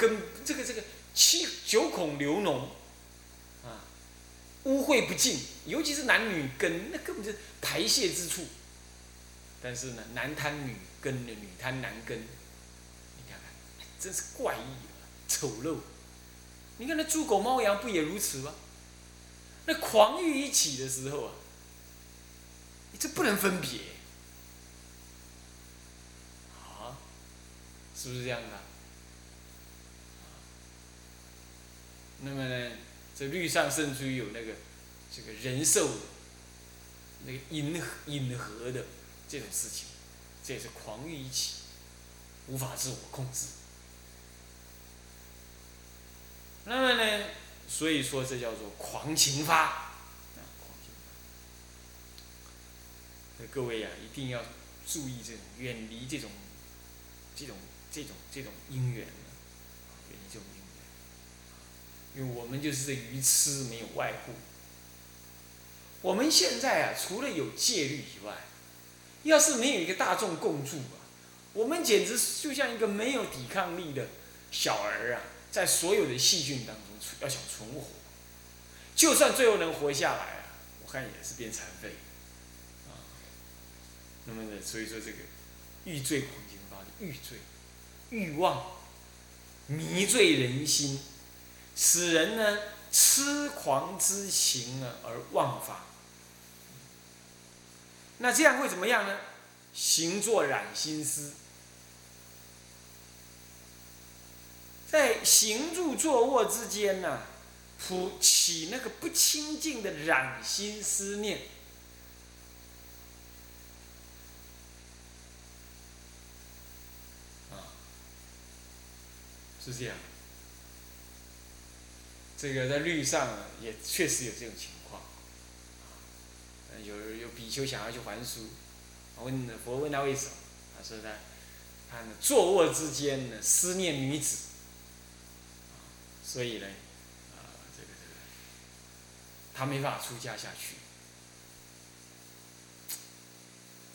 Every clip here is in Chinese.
跟，这个这个七九孔流脓，啊，污秽不净，尤其是男女根，那根本就是排泄之处。但是呢，男贪女根的，女贪男根，你看看，真是怪异啊，丑陋。你看那猪狗猫羊不也如此吗？那狂欲一起的时候啊，你这不能分别，啊，是不是这样的？那么呢，这律上甚至于有那个这个人兽那个隐隐合的这种事情，这也是狂欲一起，无法自我控制。那么呢，所以说这叫做狂情发，啊，狂情发。各位呀，一定要注意这种远离这种这种这种这种因缘，因为我们就是这愚痴，没有外护。我们现在啊，除了有戒律以外，要是没有一个大众共助啊，我们简直就像一个没有抵抗力的小儿啊，在所有的细菌当中要想存活，就算最后能活下来啊，我看也是变残废。啊，那么呢，所以说这个欲罪狂情发的欲罪，欲望迷醉人心。使人呢痴狂之情呢而忘法，那这样会怎么样呢？行作染心思，在行住坐卧之间呢，普起那个不清净的染心思念，是这样。这个在律上也确实有这种情况，啊有有比丘想要去还书，问佛问他为什么，他说他，他坐卧之间呢思念女子，所以呢，啊这个这个，他没法出家下去，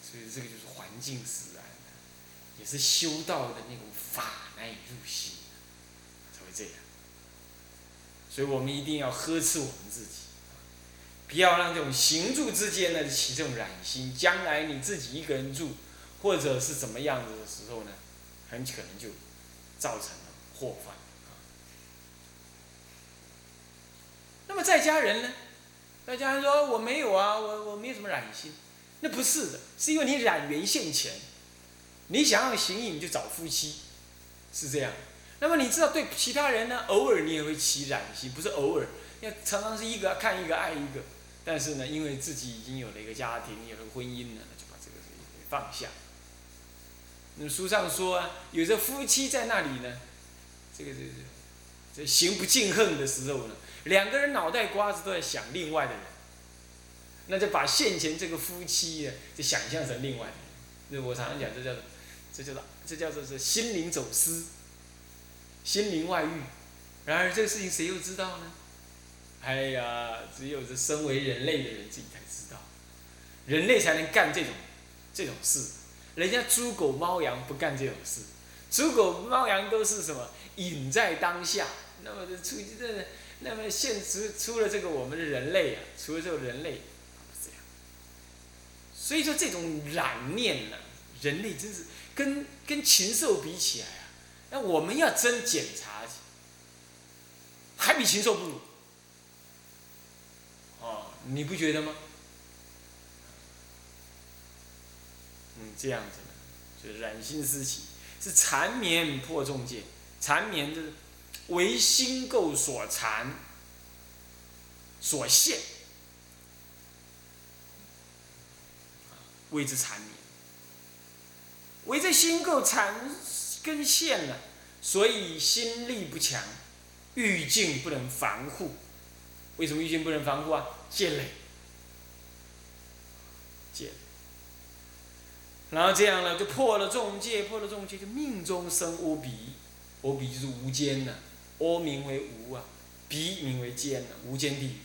所以这个就是环境使然，也是修道的那种法难以入心，才会这样。所以我们一定要呵斥我们自己，不要让这种行住之间呢起这种染心。将来你自己一个人住，或者是怎么样子的时候呢，很可能就造成了祸患。那么在家人呢？在家人说我没有啊，我我没有什么染心，那不是的，是因为你染缘现前，你想要行淫就找夫妻，是这样。那么你知道，对其他人呢，偶尔你也会起染心，不是偶尔，要常常是一个看一个爱一个。但是呢，因为自己已经有了一个家庭，有了婚姻了，就把这个给放下。那书上说啊，有的夫妻在那里呢，这个这个这行不敬恨的时候呢，两个人脑袋瓜子都在想另外的人，那就把现前这个夫妻啊，就想象成另外。那我常常讲，这叫做，这叫做，这叫做是心灵走私。心灵外遇，然而这个事情谁又知道呢？哎呀，只有这身为人类的人自己才知道，人类才能干这种这种事，人家猪狗猫羊不干这种事，猪狗猫羊都是什么隐在当下，那么这出这那么现出出了这个我们的人类啊，除了这个人类，这样，所以说这种染念呢，人类真是跟跟禽兽比起来啊。那我们要真检查，还比禽兽不如，哦，你不觉得吗？嗯，这样子的，就是染心思起，是缠绵破众戒，缠绵就是为心垢所缠，所限，谓之缠绵，为这心垢缠。根线了，所以心力不强，欲境不能防护。为什么欲境不能防护啊？戒累，戒。然后这样呢，就破了众戒，破了众戒，就命中生无比，无比就是无间呐，阿名为无啊，鼻名为间呐，无间地。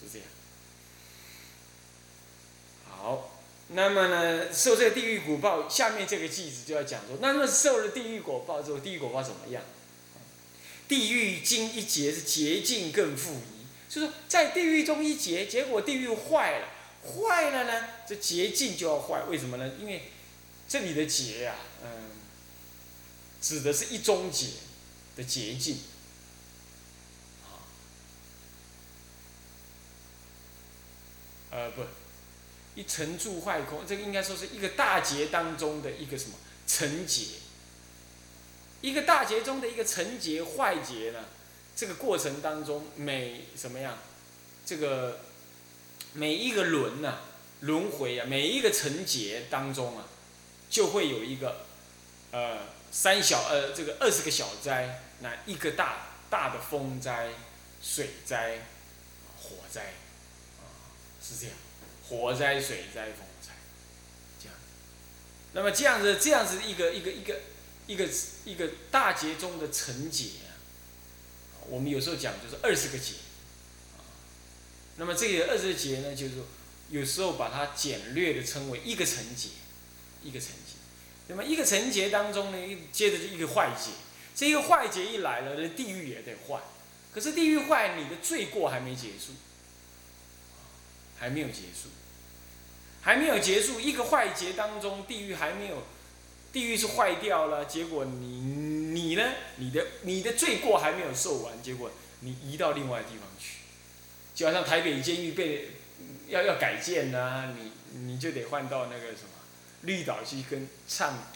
是这样。好，那么呢，受这个地狱果报，下面这个句子就要讲说，那么受了地狱果报之后，地狱果报怎么样？地狱经一劫是劫尽更复疑，就是在地狱中一劫，结果地狱坏了，坏了呢，这劫尽就要坏，为什么呢？因为这里的劫呀，嗯，指的是一中劫的劫尽。呃，不，一成住坏空，这个应该说是一个大劫当中的一个什么成劫，一个大劫中的一个成劫坏劫呢？这个过程当中，每什么样？这个每一个轮呐，轮回啊，每一个成劫当中啊，就会有一个呃三小呃这个二十个小灾，那一个大大的风灾、水灾、火灾啊。是这样，火灾、水灾、风灾，这样。那么这样子，这样子一个一个一个一个一个大劫中的成劫啊，我们有时候讲就是二十个劫，那么这个二十个劫呢，就是说有时候把它简略的称为一个成劫，一个成劫。那么一个成劫当中呢，接着就一个坏劫，这一个坏劫一来了，那地狱也得坏。可是地狱坏，你的罪过还没结束。还没有结束，还没有结束。一个坏劫当中，地狱还没有，地狱是坏掉了。结果你你呢？你的你的罪过还没有受完，结果你移到另外地方去，就好像台北监狱被要要改建呐，你你就得换到那个什么绿岛去跟上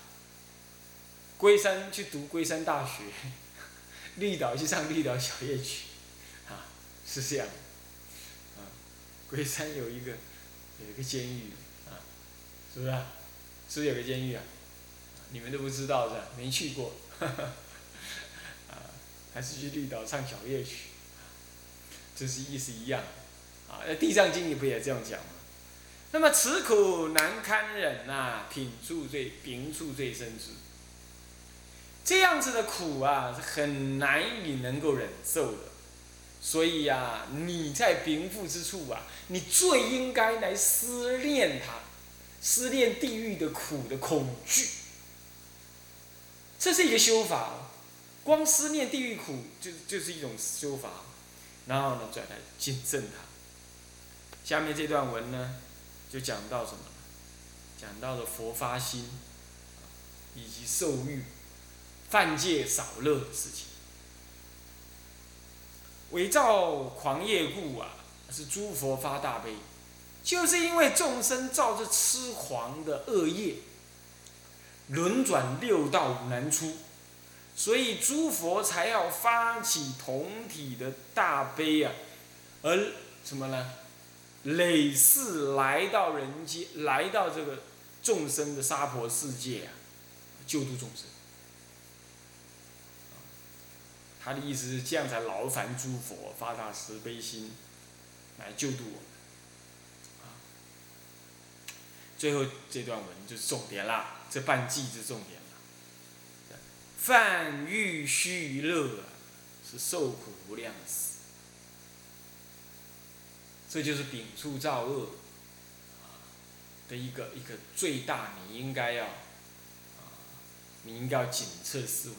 龟山去读龟山大学，绿岛去上绿岛小夜曲，啊，是这样。龟山有一个有一个监狱啊，是不是啊？是不是有个监狱啊？你们都不知道是吧？没去过，啊，还是去绿岛唱小夜曲，这是意思一样，啊，那《地藏经》里不也这样讲吗？那么此苦难堪忍呐，品处最平处最深之，这样子的苦啊，是很难以能够忍受的。所以呀，你在贫富之处啊，你最应该来思念他，思念地狱的苦的恐惧。这是一个修法，光思念地狱苦就就是一种修法，然后呢，再来见证他。下面这段文呢，就讲到什么？讲到了佛发心，以及受欲、犯戒少乐的事情。伪造狂业故啊，是诸佛发大悲，就是因为众生造这痴狂的恶业，轮转六道难出，所以诸佛才要发起同体的大悲啊，而什么呢？累世来到人间，来到这个众生的娑婆世界啊，救度众生。他的意思是这样才劳烦诸佛发大慈悲心，来救度我们。啊，最后这段文就是重点啦，这半句是重点了。犯欲须乐，是受苦无量死。这就是秉处造恶，的一个一个最大，你应该要，你应该要谨测思维。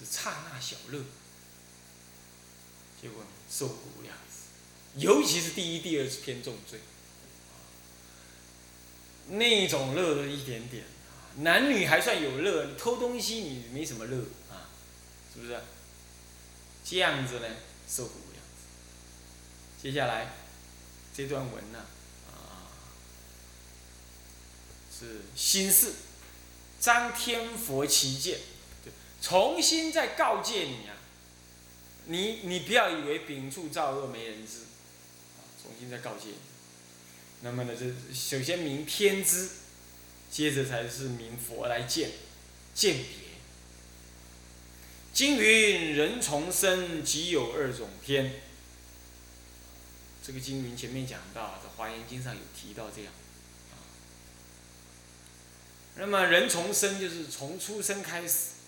是刹那小乐，结果呢受苦无量尤其是第一、第二是偏重罪，那种乐一点点，男女还算有乐，你偷东西你没什么乐啊，是不是？这样子呢，受苦无量接下来这段文呢，啊，是心事，张天佛旗舰。重新再告诫你啊，你你不要以为秉处造恶没人知，啊，重新再告诫你。那么呢，这首先明天知，接着才是明佛来见，鉴别。经云人重生即有二种天，这个经云前面讲到，在华严经上有提到这样。那么人重生就是从出生开始。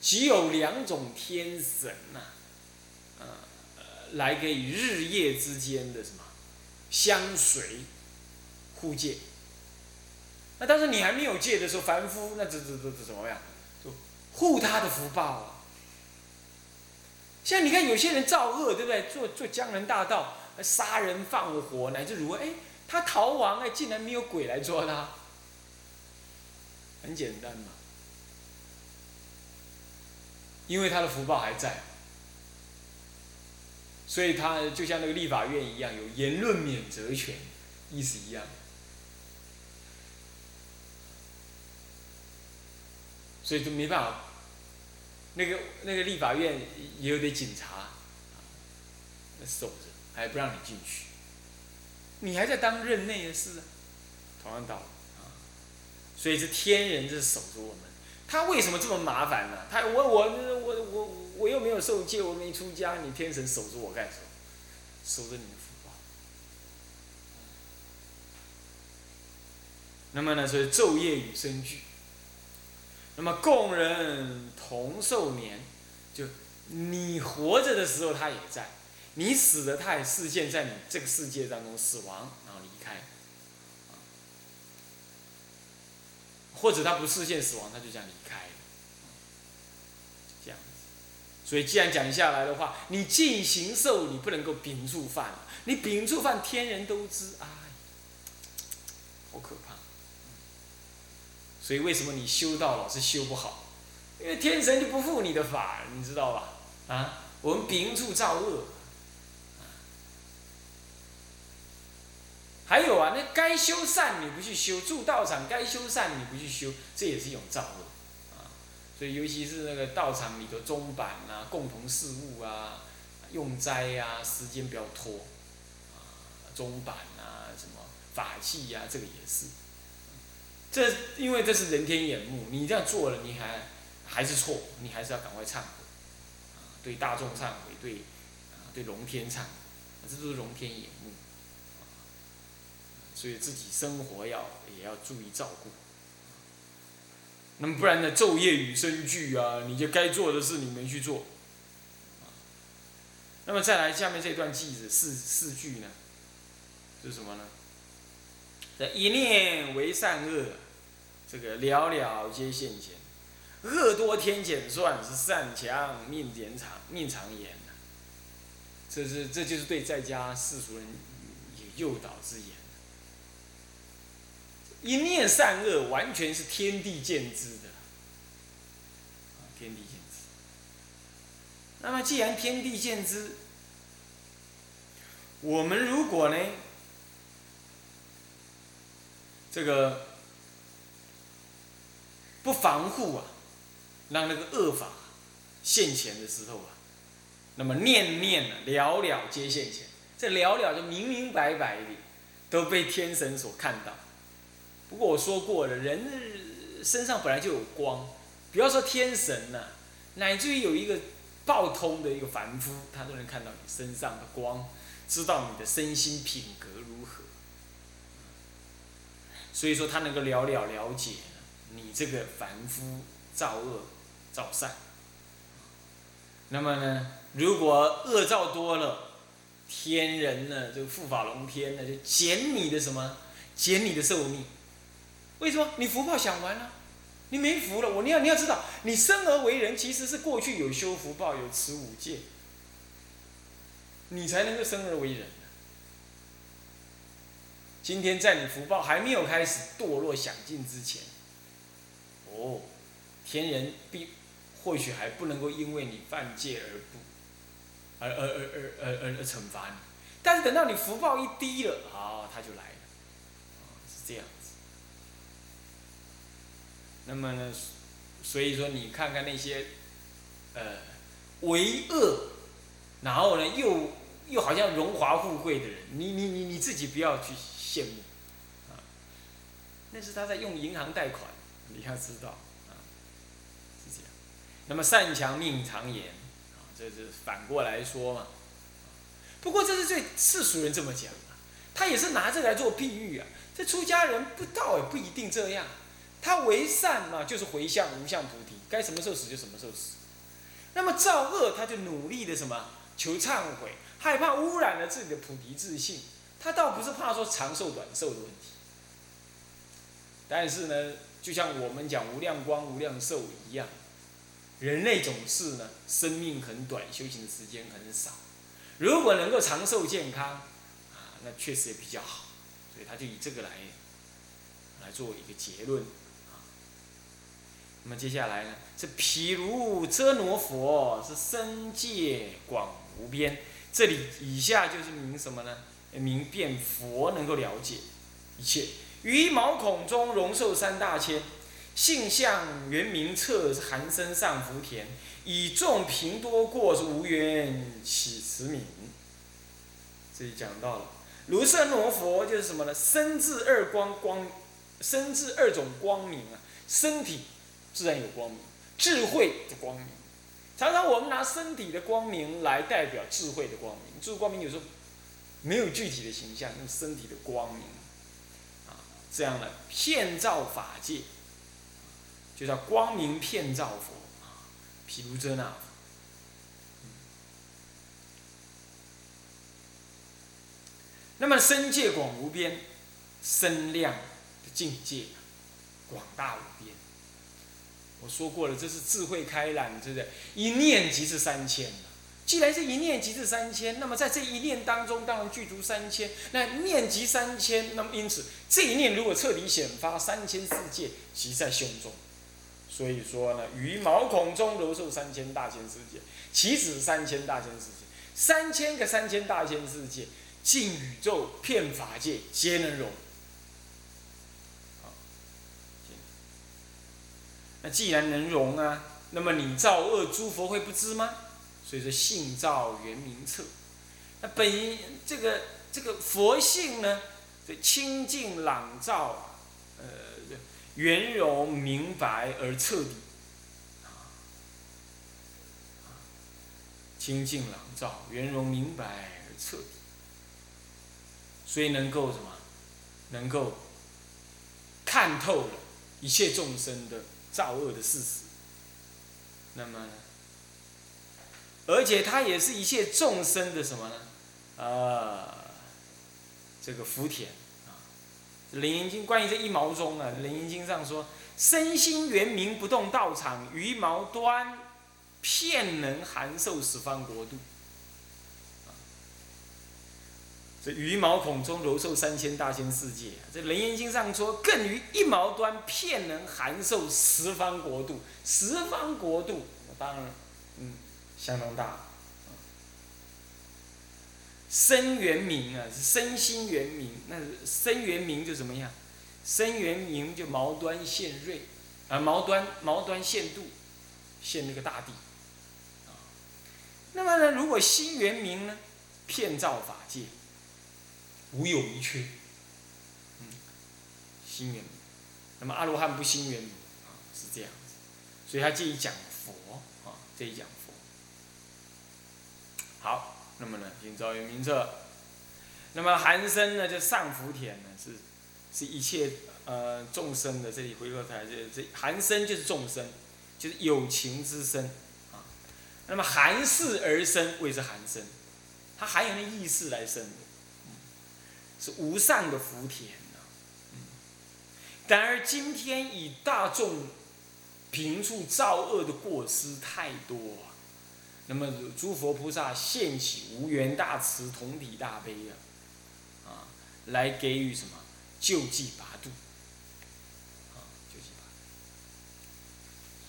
只有两种天神呐，呃，来给日夜之间的什么相随护戒。那当时你还没有戒的时候，凡夫那这这这这怎么样？就护他的福报啊。像你看有些人造恶，对不对？做做江南大盗，杀人放火，乃至如哎，他逃亡哎，竟然没有鬼来捉他。很简单嘛。因为他的福报还在，所以他就像那个立法院一样，有言论免责权，意思一样。所以就没办法，那个那个立法院也有点警察，守着，还不让你进去。你还在当任内的事，同样道理啊。所以是天人是守着我们。他为什么这么麻烦呢？他我我我我我又没有受戒，我没出家，你天神守着我干什么？守着你的福报。那么呢，所以昼夜与生俱。那么共人同寿年，就你活着的时候他也在，你死了他也视现在你这个世界当中死亡，然后离开。或者他不视现死亡，他就这样离开，这样。所以既然讲下来的话，你进行受，你不能够秉住犯，你秉住犯，天人都知，哎，好可怕。所以为什么你修道老是修不好？因为天神就不负你的法，你知道吧？啊，我们秉住造恶。还有啊，那该修善你不去修，住道场该修善你不去修，这也是一种造恶，啊，所以尤其是那个道场里的钟板啊、共同事务啊、用斋啊，时间不要拖，啊，钟板啊、什么法器呀，这个也是，这因为这是人天眼目，你这样做了，你还还是错，你还是要赶快忏悔，啊，对大众忏悔，对啊，对龙天忏，这都是龙天眼目。所以自己生活要也要注意照顾，那么不然呢？昼夜与生俱啊，你就该做的事你没去做，那么再来下面这段句子四四句呢，是什么呢？这一念为善恶，这个了了皆现前，恶多天减算，是善强命减长命长延这是这就是对在家世俗人有诱导之言。一念善恶，完全是天地见之的，天地见之。那么既然天地见之，我们如果呢，这个不防护啊，让那个恶法现前的时候啊，那么念念啊，了了皆现前，这了了就明明白白的，都被天神所看到。不过我说过了，人身上本来就有光，不要说天神呐，乃至于有一个报通的一个凡夫，他都能看到你身上的光，知道你的身心品格如何。所以说他能够了了了解你这个凡夫造恶造善。那么呢，如果恶造多了，天人呢，就护法龙天呢，就减你的什么，减你的寿命。为什么你福报享完了，你没福了？我你要你要知道，你生而为人，其实是过去有修福报，有持五戒，你才能够生而为人。今天在你福报还没有开始堕落享尽之前，哦，天人必或许还不能够因为你犯戒而不，而而而而而而惩罚你，但是等到你福报一低了，啊，他就来了，是这样。那么呢，所以说你看看那些，呃，为恶，然后呢又又好像荣华富贵的人，你你你你自己不要去羡慕，啊，那是他在用银行贷款，你要知道，啊，是这样。那么善强命长延，啊，这是反过来说嘛。不过这是对世俗人这么讲，他也是拿这来做譬喻啊。这出家人不到也不一定这样。他为善嘛，就是回向无相菩提，该什么时候死就什么时候死。那么造恶，他就努力的什么求忏悔，害怕污染了自己的菩提自信，他倒不是怕说长寿短寿的问题，但是呢，就像我们讲无量光、无量寿一样，人类总是呢生命很短，修行的时间很少。如果能够长寿健康，啊，那确实也比较好。所以他就以这个来来做一个结论。那么接下来呢，是毗卢遮罗佛是身界广无边。这里以下就是明什么呢？明辨佛能够了解一切，于毛孔中容寿三大千，性相圆明彻是含生上福田，以众贫多过是无缘起慈悯。这里讲到了，如色罗佛就是什么呢？身至二光光，身至二种光明啊，身体自然有光明，智慧的光明。常常我们拿身体的光明来代表智慧的光明，智慧光明有时候没有具体的形象，用身体的光明，啊，这样的骗照法界，就叫光明骗照佛啊，毗卢遮那。那么身界广无边，身量的境界广大无边。我说过了，这是智慧开朗，对不对？一念即是三千既然是一念即是三千，那么在这一念当中，当然具足三千。那念即三千，那么因此这一念如果彻底显发，三千世界即在胸中。所以说呢，于毛孔中柔受三千大千世界，岂止三千大千世界？三千个三千大千世界，尽宇宙遍法界皆能容。那既然能容啊，那么你造恶诸佛会不知吗？所以说性照圆明彻。那本这个这个佛性呢，这清净朗照啊，呃，圆融明白而彻底，清净朗照，圆融明白而彻底，所以能够什么？能够看透了一切众生的。造恶的事实，那么，而且它也是一切众生的什么呢？啊，这个福田啊，《楞严经》关于这一毛中啊，《楞严经》上说：身心圆明不动道场，于毛端，片能含受十方国度。这于毛孔中柔受三千大千世界，这《楞严经》上说，更于一毛端，片能含受十方国度。十方国度，当然，嗯，相当大。身圆明啊，是身心圆明。那身圆明就怎么样？身圆明就毛端现锐，啊，毛端毛端现度，现那个大地。那么呢，如果心圆明呢，骗造法界。无有一缺，嗯，心圆。那么阿罗汉不心圆啊，是这样子。所以他这一讲佛啊，这一讲佛。好，那么呢，今朝有明彻。那么寒生呢，就上福田呢，是是一切呃众生的这里回过头来，这这寒生就是众生，就是有情之身啊。那么寒世而生，谓之寒生，它还有那意识来生的。是无上的福田呐，嗯，然而今天以大众平处造恶的过失太多，啊。那么诸佛菩萨现起无缘大慈同体大悲啊，啊，来给予什么？救济拔度，啊，救济拔度。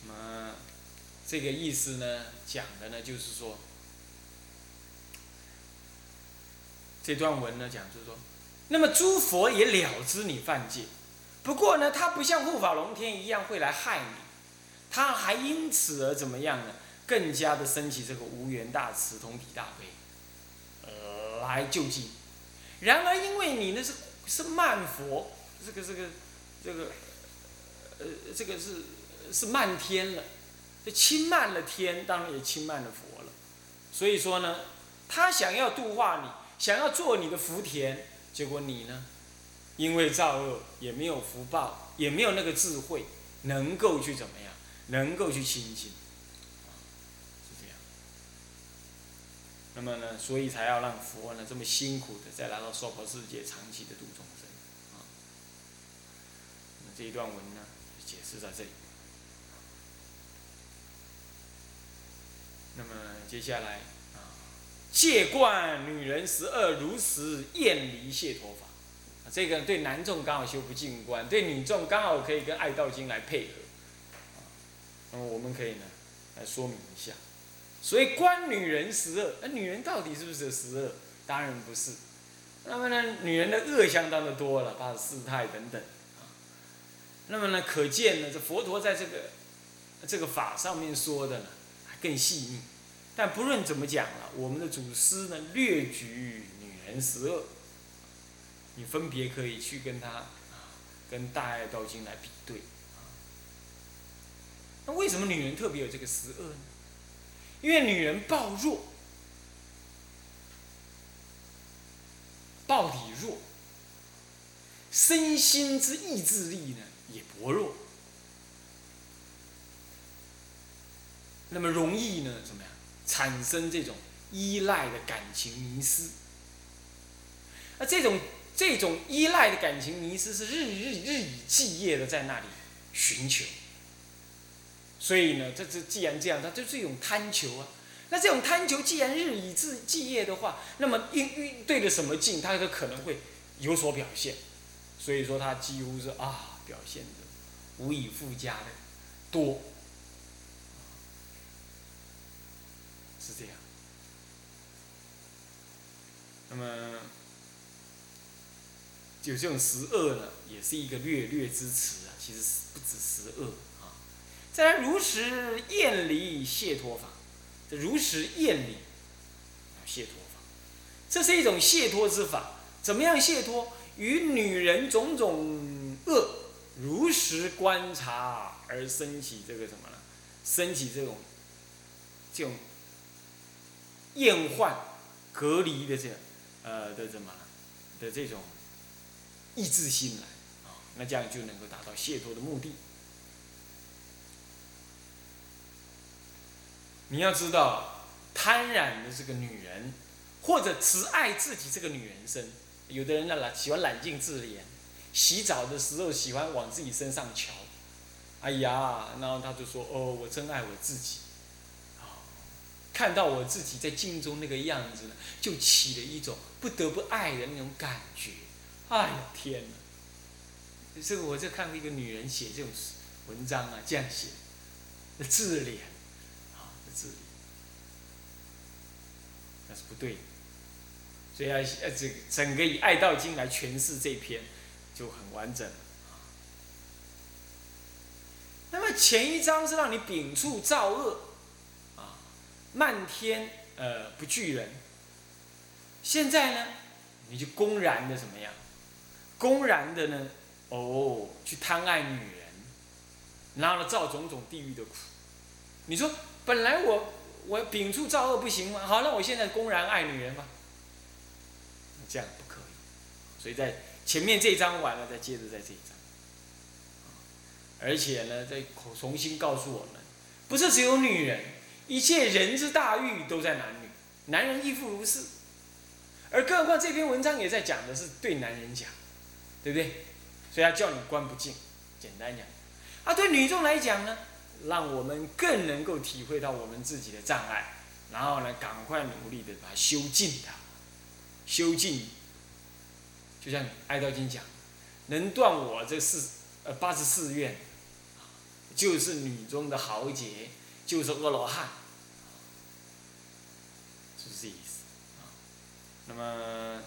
那么这个意思呢，讲的呢就是说，这段文呢讲就是说。那么诸佛也了知你犯戒，不过呢，他不像护法龙天一样会来害你，他还因此而怎么样呢？更加的升起这个无缘大慈、同体大悲，呃，来救济。然而因为你那是是慢佛，这个这个这个，呃，这个是是漫天了，这轻慢了天，当然也轻慢了佛了。所以说呢，他想要度化你，想要做你的福田。结果你呢？因为造恶，也没有福报，也没有那个智慧，能够去怎么样？能够去亲近，是这样。那么呢，所以才要让佛呢这么辛苦的再来到娑婆世界，长期的度众生啊。那这一段文呢，解释在这里。那么接下来，戒观女人十二如实厌离谢陀法，这个对男众刚好修不净观，对女众刚好可以跟爱道经来配合。那么我们可以呢来说明一下，所以观女人十二，那女人到底是不是十二？当然不是。那么呢，女人的恶相当的多了，八十四态等等啊。那么呢，可见呢，这佛陀在这个这个法上面说的呢。更细腻，但不论怎么讲了，我们的祖师呢略举女人十二，你分别可以去跟他，跟《大爱道经》来比对那为什么女人特别有这个十二呢？因为女人暴弱，暴体弱，身心之意志力呢也薄弱。那么容易呢？怎么样产生这种依赖的感情迷失？那这种这种依赖的感情迷失是日日日以继夜的在那里寻求。所以呢，这这既然这样，它就是一种贪求啊。那这种贪求既然日以继继夜的话，那么应应对着什么境，它都可能会有所表现。所以说，它几乎是啊，表现的无以复加的多。是这样，那么就这种十恶呢，也是一个略略之词啊，其实不止十恶啊。再来如实厌离谢脱法，这如实厌离谢脱法，这是一种谢脱之法。怎么样谢脱？与女人种种恶如实观察而升起这个什么呢？升起这种这种。厌患、隔离的这，呃的怎么的这种意志心来啊，那这样就能够达到解脱的目的。你要知道，贪婪的这个女人，或者只爱自己这个女人身，有的人呢懒喜欢揽镜自怜，洗澡的时候喜欢往自己身上瞧，哎呀，然后他就说：“哦，我真爱我自己。”看到我自己在镜中那个样子呢，就起了一种不得不爱的那种感觉。哎呀天哪！这个我就看过一个女人写这种文章啊，这样写，自怜，啊，自怜，那是不对的。所以要呃，这个整个以《爱道经》来诠释这篇，就很完整。那么前一章是让你摒除造恶。漫天呃不惧人，现在呢，你就公然的怎么样？公然的呢，哦，去贪爱女人，然后呢造种种地狱的苦。你说本来我我秉住造恶不行吗？好，那我现在公然爱女人吧？这样不可以。所以在前面这一章完了，再接着在这一章。而且呢，再重新告诉我们，不是只有女人。一切人之大欲都在男女，男人亦复如是。而更何况这篇文章也在讲的是对男人讲，对不对？所以他叫你观不净。简单讲，啊，对女众来讲呢，让我们更能够体会到我们自己的障碍，然后呢，赶快努力的把它修尽它，修尽。就像《哀悼经》讲，能断我这四呃八十四愿，就是女中的豪杰，就是阿罗汉。这意思啊，那么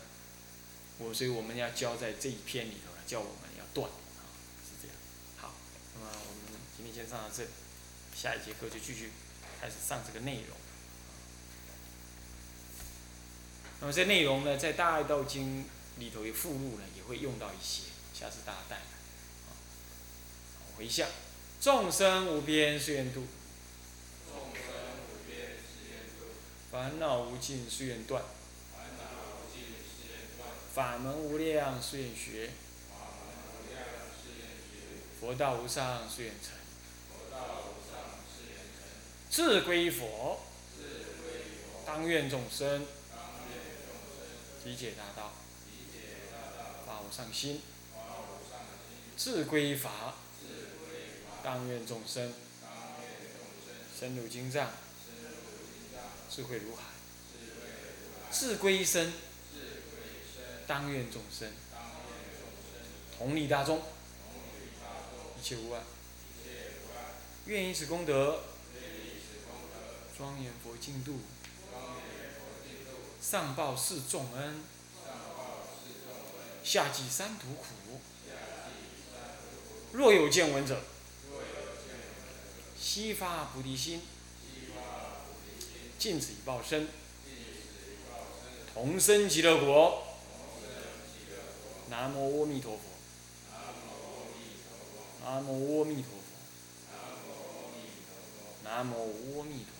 我所以我们要教在这一篇里头呢，教我们要断啊，是这样。好，那么我们今天先上到这里，下一节课就继续开始上这个内容。那么这内容呢，在《大爱道经》里头有附录呢，也会用到一些，下次大家带来。回向，众生无边誓愿度众生无边誓愿度。烦恼无尽，誓愿断；法门无量，誓愿学；佛道无上，誓愿成；志归佛，当愿众生。理解大道，发无上心，自归法，当愿众生。深入经藏，智慧如海，自归身，当愿众生同理大众，一切无碍，愿以此功德庄严佛净土。上报四重恩，下济三途苦。若有见闻者，悉发菩提心，尽此一报身，同生极乐国。南无阿弥陀佛。南无阿弥陀佛。南无阿弥陀。